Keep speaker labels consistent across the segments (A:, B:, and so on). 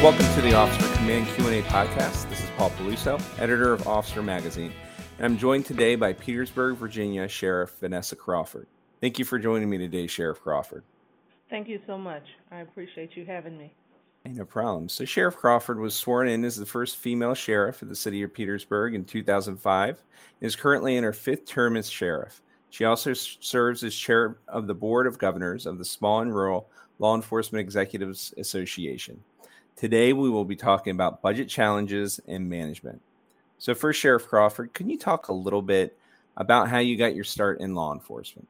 A: Welcome to the Officer Command Q&A podcast. This is Paul Peluso, editor of Officer Magazine, and I'm joined today by Petersburg, Virginia Sheriff Vanessa Crawford. Thank you for joining me today, Sheriff Crawford.
B: Thank you so much. I appreciate you having me.
A: Hey, no problem. So, Sheriff Crawford was sworn in as the first female sheriff of the city of Petersburg in 2005 and is currently in her fifth term as sheriff. She also serves as chair of the board of governors of the Small and Rural Law Enforcement Executives Association. Today, we will be talking about budget challenges and management. So, first, Sheriff Crawford, can you talk a little bit about how you got your start in law enforcement?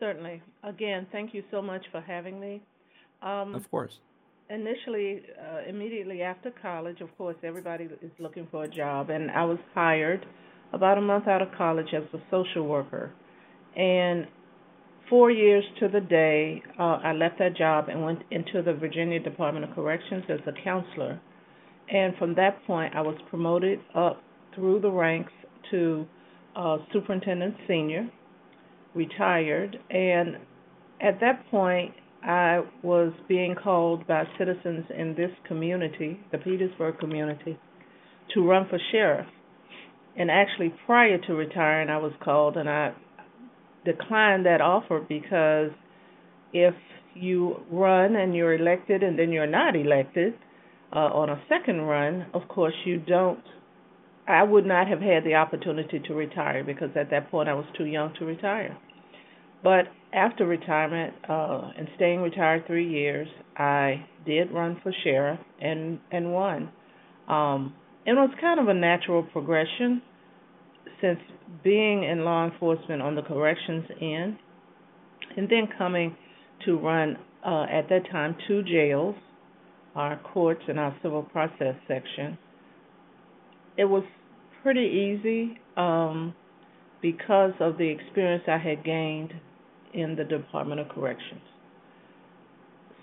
B: Certainly. Again, thank you so much for having me.
A: Um, of course.
B: Initially, uh, immediately after college, of course, everybody is looking for a job, and I was hired about a month out of college as a social worker. And four years to the day, uh, I left that job and went into the Virginia Department of Corrections as a counselor. And from that point, I was promoted up through the ranks to uh, superintendent senior, retired, and at that point, I was being called by citizens in this community, the Petersburg community, to run for sheriff. And actually, prior to retiring, I was called, and I declined that offer because if you run and you're elected and then you're not elected uh, on a second run, of course you don't. I would not have had the opportunity to retire because at that point I was too young to retire. But after retirement uh, and staying retired three years, I did run for sheriff and and won. Um, and it was kind of a natural progression since being in law enforcement on the corrections end, and then coming to run uh, at that time two jails, our courts and our civil process section, it was pretty easy um, because of the experience I had gained in the Department of Corrections.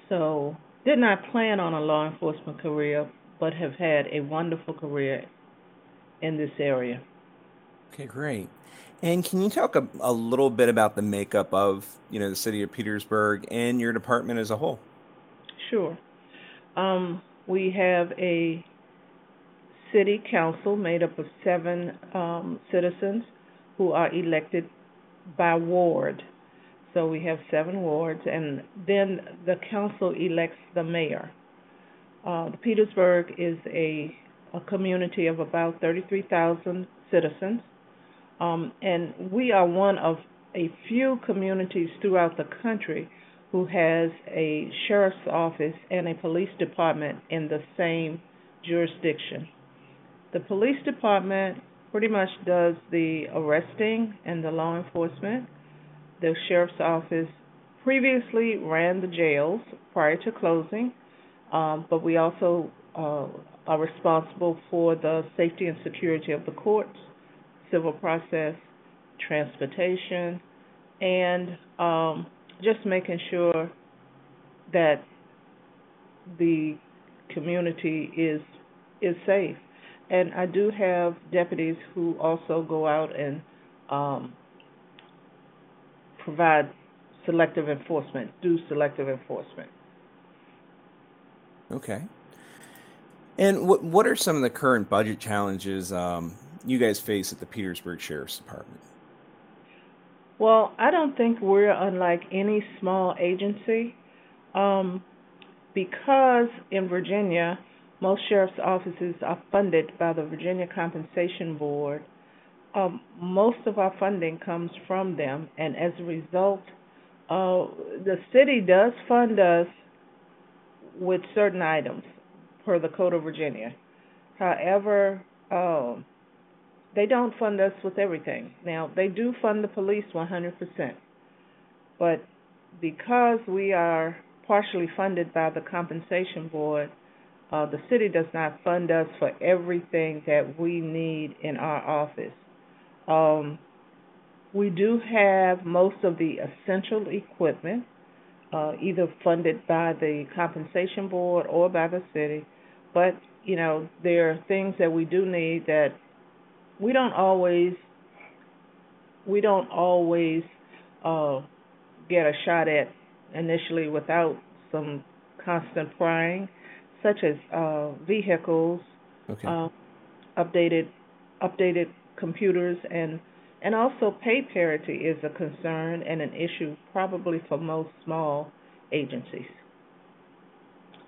B: So, did not plan on a law enforcement career, but have had a wonderful career in this area.
A: Okay, great. And can you talk a, a, little bit about the makeup of, you know, the city of Petersburg and your department as a whole?
B: Sure. Um, we have a city council made up of seven um, citizens who are elected by ward. So we have seven wards, and then the council elects the mayor. Uh, Petersburg is a, a community of about 33,000 citizens. Um, and we are one of a few communities throughout the country who has a sheriff's office and a police department in the same jurisdiction. The police department pretty much does the arresting and the law enforcement. The sheriff's office previously ran the jails prior to closing, um, but we also uh, are responsible for the safety and security of the courts civil process, transportation, and um, just making sure that the community is is safe. And I do have deputies who also go out and um, provide selective enforcement, do selective enforcement.
A: Okay. And what what are some of the current budget challenges um, you guys face at the Petersburg Sheriff's Department?
B: Well, I don't think we're unlike any small agency um, because in Virginia, most sheriff's offices are funded by the Virginia Compensation Board. Um, most of our funding comes from them, and as a result, uh, the city does fund us with certain items per the Code of Virginia. However, um, they don't fund us with everything. Now, they do fund the police 100%, but because we are partially funded by the compensation board, uh, the city does not fund us for everything that we need in our office. Um, we do have most of the essential equipment, uh, either funded by the compensation board or by the city, but you know there are things that we do need that we don't always we don't always uh, get a shot at initially without some constant prying. such as uh, vehicles,
A: Okay.
B: uh, updated updated computers, and and also pay parity is a concern and an issue probably for most small agencies,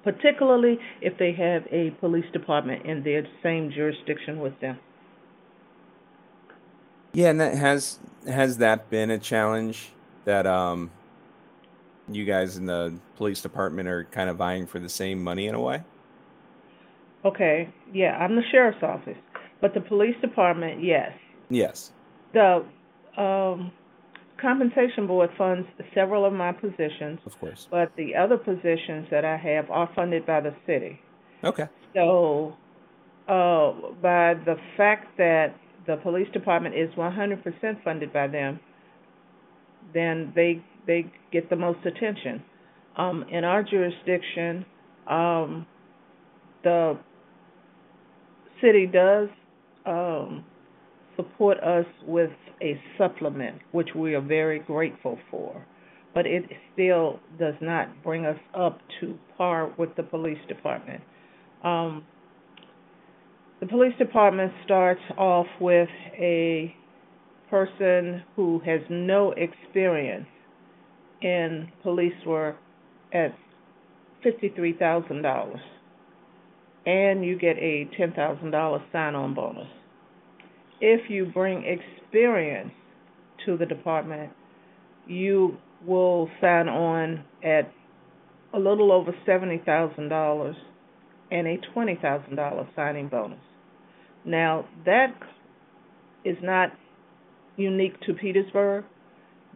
B: particularly if they have a police department in their same jurisdiction with them.
A: Yeah, and that has has that been a challenge that um you guys in the police department are kind of vying for the same money in a way?
B: Okay, yeah, I'm the sheriff's office, but the police department, yes.
A: Yes.
B: The um, compensation board funds several of my positions,
A: Of course.
B: but the other positions that I have are funded by the city.
A: Okay.
B: So, uh, by the fact that the police department is 100% funded by them, then they they get the most attention. Um, in our jurisdiction, um, the city does um, support us with a supplement, which we are very grateful for, but it still does not bring us up to par with the police department. Um, the police department starts off with a person who has no experience in police work at fifty-three thousand dollars, and you get a ten thousand dollar sign-on bonus. If you bring experience to the department, you will sign on at a little over seventy thousand dollars and a twenty thousand dollar signing bonus. Now that is not unique to Petersburg.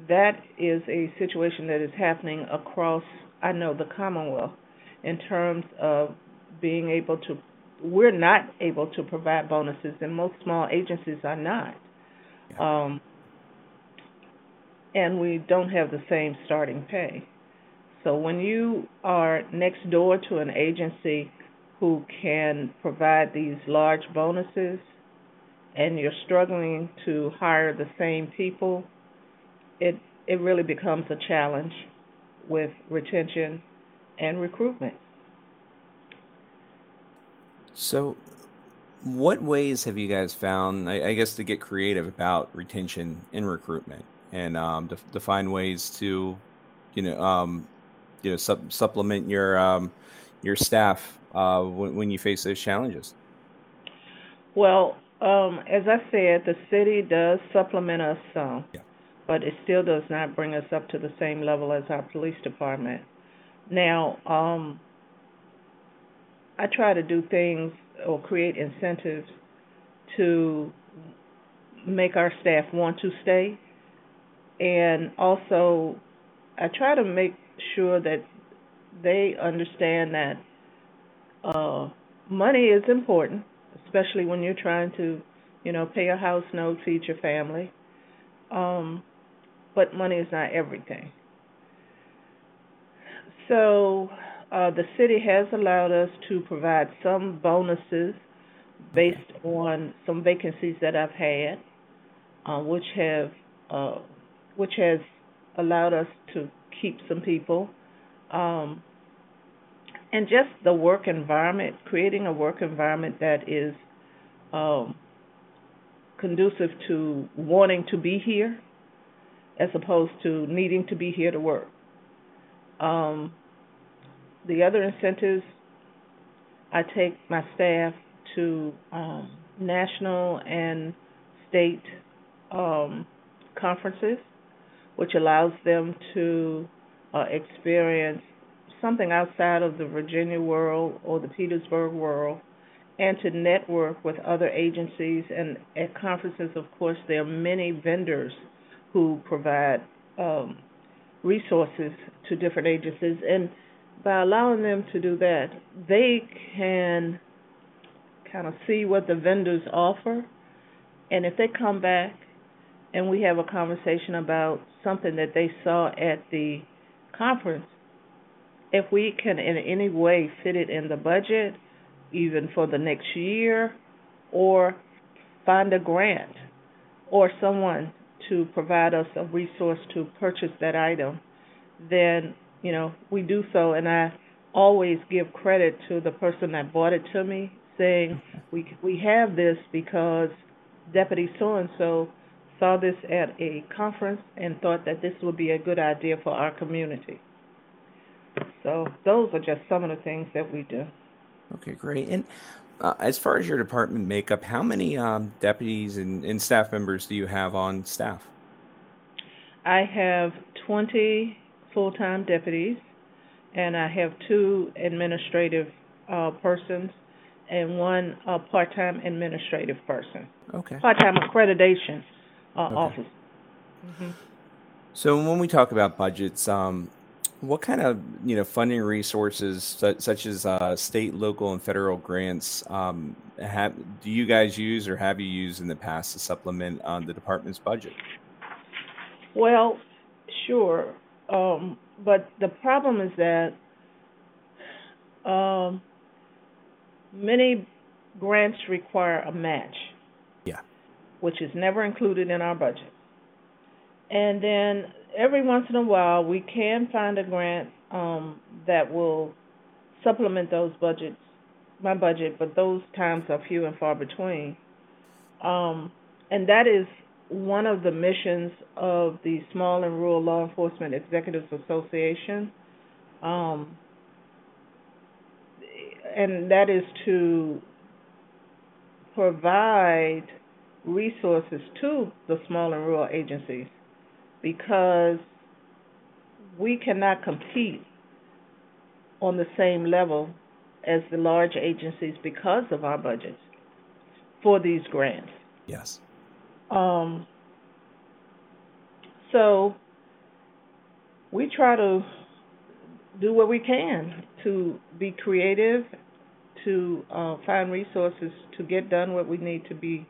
B: That is a situation that is happening across, I know, the Commonwealth in terms of being able to. We're not able to provide bonuses, and most small agencies are not. Um, and we don't have the same starting pay. So when you are next door to an agency who can provide these large bonuses and you're struggling to hire the same people, it it really becomes a challenge with retention and recruitment.
A: So, what ways have you guys found, I, I guess, to get creative about retention and recruitment, and um, to, to find ways to, you know, um, you know, sup- supplement your um, your staff uh, when, when you face those challenges?
B: Well, um, as I said, the city does supplement us some,
A: Yeah.
B: but it still does not bring us up to the same level as our police department. Now, um, I try to do things or create incentives to make our staff want to stay, and also I try to make sure that they understand that uh, money is important, especially when you're trying to, you know, pay a house note, feed your family. Um, but money is not everything. So uh, the city has allowed us to provide some bonuses based on some vacancies that I've had, uh, which have uh, which has allowed us to keep some people. Um, and just the work environment, creating a work environment that is um, conducive to wanting to be here as opposed to needing to be here to work. Um, the other incentives, I take my staff to um, national and state um, conferences, which allows them to uh, experience something outside of the Virginia world or the Petersburg world and to network with other agencies. And at conferences, of course, there are many vendors who provide um, resources to different agencies. And by allowing them to do that, they can kind of see what the vendors offer. And if they come back and we have a conversation about something that they saw at the conference, if we can in any way fit it in the budget, even for the next year, or find a grant or someone to provide us a resource to purchase that item, then you know we do so. And I always give credit to the person that bought it to me, saying we we have this because Deputy so and so saw this at a conference and thought that this would be a good idea for our community. So those are just some of the things that we do.
A: Okay, great. And uh, as far as your department makeup, how many um, deputies and, and staff members do you have on staff?
B: I have 20 full-time deputies, and I have two administrative uh, persons and one uh, part-time administrative person,
A: Okay.
B: part-time accreditation uh,
A: Okay.
B: officer. hmm
A: So when we talk about budgets, um, what kind of you know funding resources such, such as uh, state, local, and federal grants um, have do you guys use or have you used in the past to supplement um, the department's budget?
B: Well, sure, um, but the problem is that um, many grants require a match.
A: Yeah.
B: Which is never included in our budget. And then every once in a while, we can find a grant um, that will supplement those budgets, my budget, but those times are few and far between. Um, and that is one of the missions of the Small and Rural Law Enforcement Executives Association. Um, and that is to provide resources to the small and rural agencies because we cannot compete on the same level as the large agencies because of our budgets for these grants.
A: Yes.
B: Um, so we try to do what we can to be creative, to uh, find resources to get done what we need to be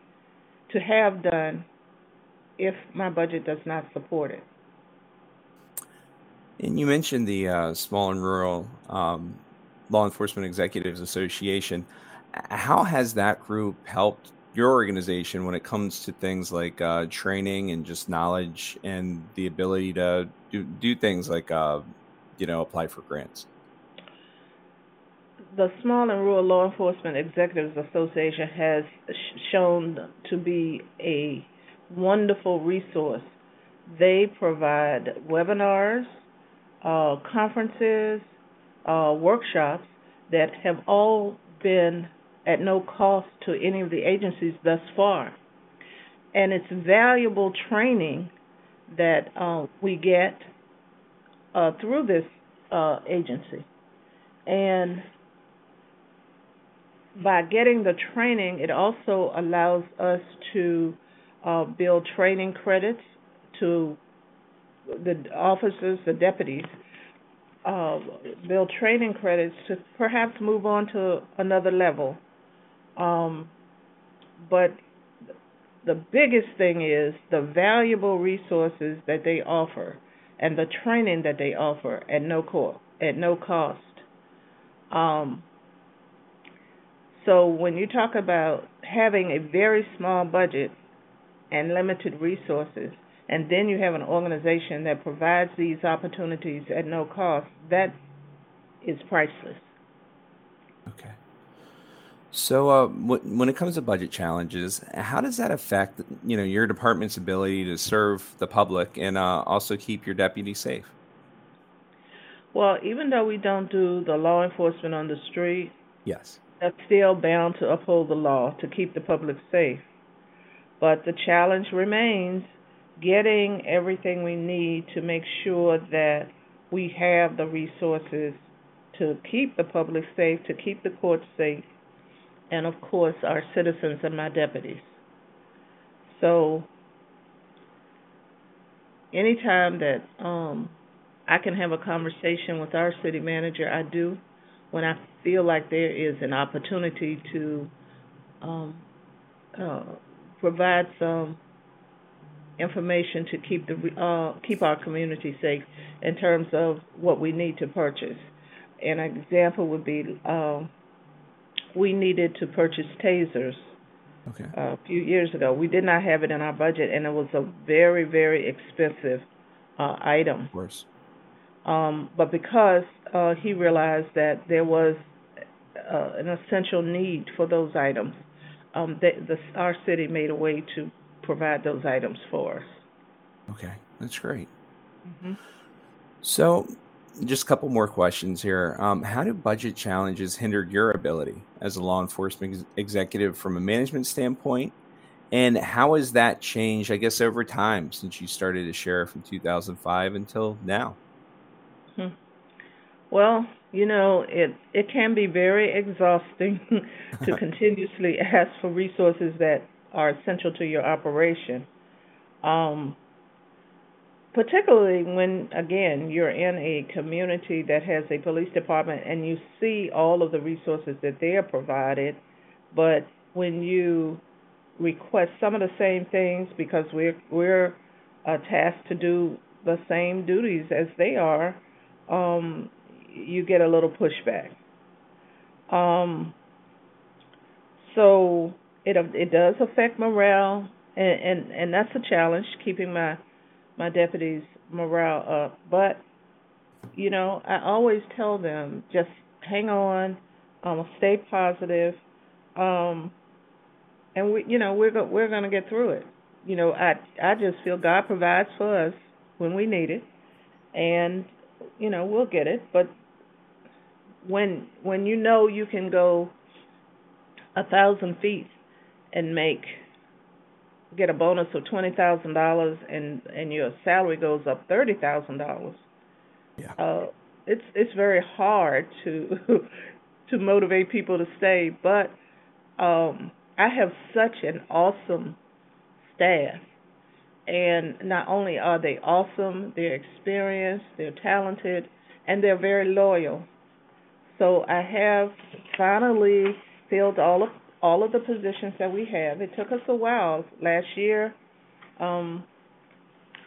B: to have done if my budget does not support it.
A: And you mentioned the uh, Small and Rural um, Law Enforcement Executives Association. How has that group helped your organization when it comes to things like uh, training and just knowledge and the ability to do, do things like, uh, you know, apply for grants?
B: The Small and Rural Law Enforcement Executives Association has shown to be a wonderful resource. They provide webinars, uh, conferences, uh, workshops that have all been at no cost to any of the agencies thus far. And it's valuable training that uh, we get uh, through this uh, agency. And by getting the training, it also allows us to uh, build training credits to the officers, the deputies, uh, build training credits to perhaps move on to another level. Um, but the biggest thing is the valuable resources that they offer and the training that they offer at no cost. At no cost. Um, so when you talk about having a very small budget and limited resources, and then you have an organization that provides these opportunities at no cost, that is priceless.
A: Okay. So, uh, when it comes to budget challenges, how does that affect, you know, your department's ability to serve the public and uh, also keep your deputies safe?
B: Well, even though we don't do the law enforcement on the street,
A: Yes.
B: that's still bound to uphold the law to keep the public safe. But the challenge remains getting everything we need to make sure that we have the resources to keep the public safe, to keep the courts safe, and of course our citizens and my deputies. So anytime that um I can have a conversation with our city manager, I do when I feel like there is an opportunity to um, uh, provide some information to keep the uh, keep our community safe in terms of what we need to purchase. An example would be uh, we needed to purchase tasers
A: Okay.
B: uh, a few years ago. We did not have it in our budget, and it was a very very expensive uh, item.
A: Of course.
B: Um, but because uh, he realized that there was uh, an essential need for those items, um, the, the, our city made a way to provide those items for us.
A: Okay, that's great.
B: Mm-hmm.
A: So, just a couple more questions here. Um, how do budget challenges hinder your ability as a law enforcement ex- executive from a management standpoint? And how has that changed, I guess, over time since you started as sheriff in 2005 until now?
B: Hmm. Well, you know, it it can be very exhausting to continuously ask for resources that are essential to your operation. Um, particularly when again you're in a community that has a police department and you see all of the resources that they are provided, but when you request some of the same things because we're we're uh, tasked to do the same duties as they are, um, you get a little pushback. Um, so it it does affect morale, and, and and that's a challenge keeping my my deputies' morale up. But you know, I always tell them just hang on, um, stay positive, um, and we, you know, we're go- we're gonna get through it. You know, I I just feel God provides for us when we need it, and you know we'll get it. But when when you know you can go a thousand feet and make get a bonus of twenty thousand dollars and and your salary goes up thirty thousand dollars.
A: Yeah.
B: Uh, it's it's very hard to to motivate people to stay, but um, I have such an awesome staff, and not only are they awesome, they're experienced, they're talented, and they're very loyal. So I have finally filled all of all of the positions that we have. It took us a while. Last year, um,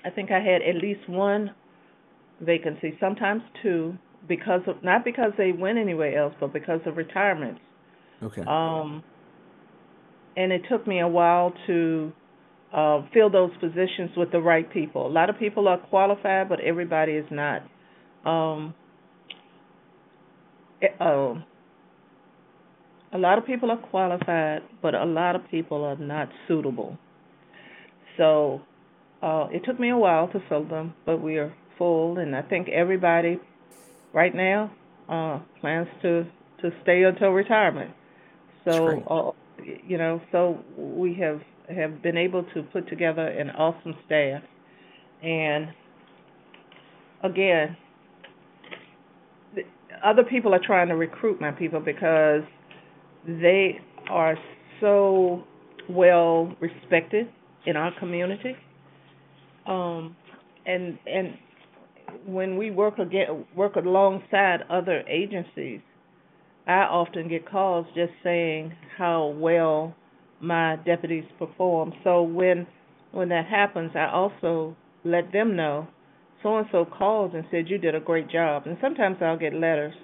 B: I think I had at least one vacancy, sometimes two, because of not because they went anywhere else, but because of retirements.
A: Okay.
B: Um, and it took me a while to uh, fill those positions with the right people. A lot of people are qualified, but everybody is not. Um, uh, a lot of people are qualified, but a lot of people are not suitable. So uh, it took me a while to fill them, but we are full, and I think everybody right now uh, plans to to stay until retirement. So uh, you know, so we have have been able to put together an awesome staff, and again, other people are trying to recruit my people because they are so well respected in our community. Um, and and when we work again, work alongside other agencies, I often get calls just saying how well my deputies perform. So when when that happens, I also let them know. So and so called and said you did a great job. And sometimes I'll get letters,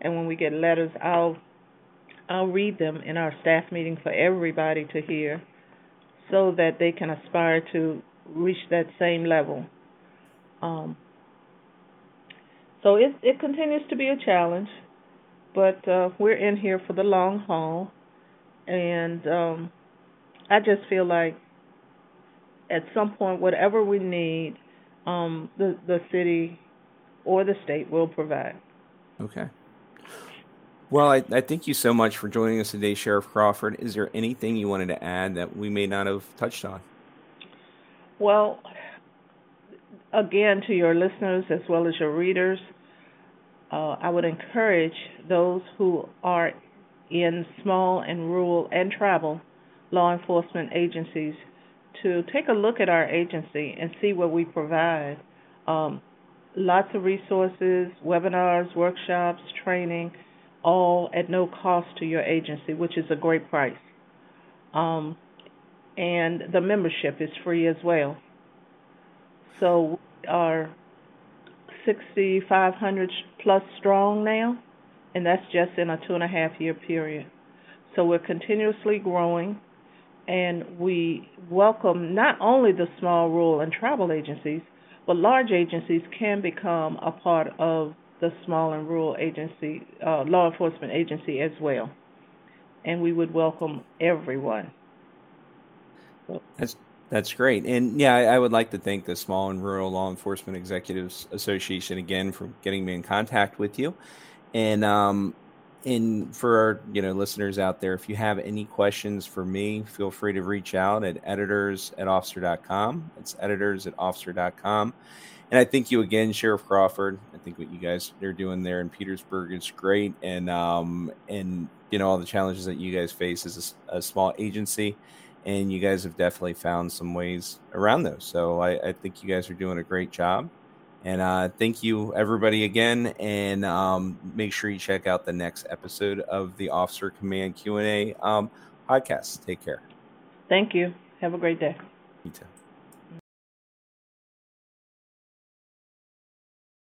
B: and when we get letters, I'll I'll read them in our staff meeting for everybody to hear, so that they can aspire to reach that same level. Um, so it it continues to be a challenge, but uh, we're in here for the long haul, and um, I just feel like at some point, whatever we need, um, the the city or the state will provide.
A: Okay. Well, I, I thank you so much for joining us today, Sheriff Crawford. Is there anything you wanted to add that we may not have touched on?
B: Well, again, to your listeners as well as your readers, uh, I would encourage those who are in small and rural and tribal law enforcement agencies to take a look at our agency and see what we provide. Um, lots of resources, webinars, workshops, training, all at no cost to your agency, which is a great price. Um, and the membership is free as well. So we are 6,500 plus strong now, and that's just in a two and a half year period. So we're continuously growing, and we welcome not only the small rural and tribal agencies, but large agencies can become a part of the small and rural agency, uh, law enforcement agency as well. And we would welcome everyone.
A: That's that's great, and yeah, I, I would like to thank the Small and Rural Law Enforcement Executives Association again for getting me in contact with you, and um, and for our you know listeners out there, if you have any questions for me, feel free to reach out at editors at officer.com. It's editors at officer.com. And I thank you again, Sheriff Crawford. I think what you guys are doing there in Petersburg is great, and um, and you know all the challenges that you guys face as a, a small agency and you guys have definitely found some ways around those. So I, I think you guys are doing a great job. And uh, thank you, everybody, again. And um, make sure you check out the next episode of the Officer Command Q and A um, podcast. Take care.
B: Thank you. Have a great day.
A: You too.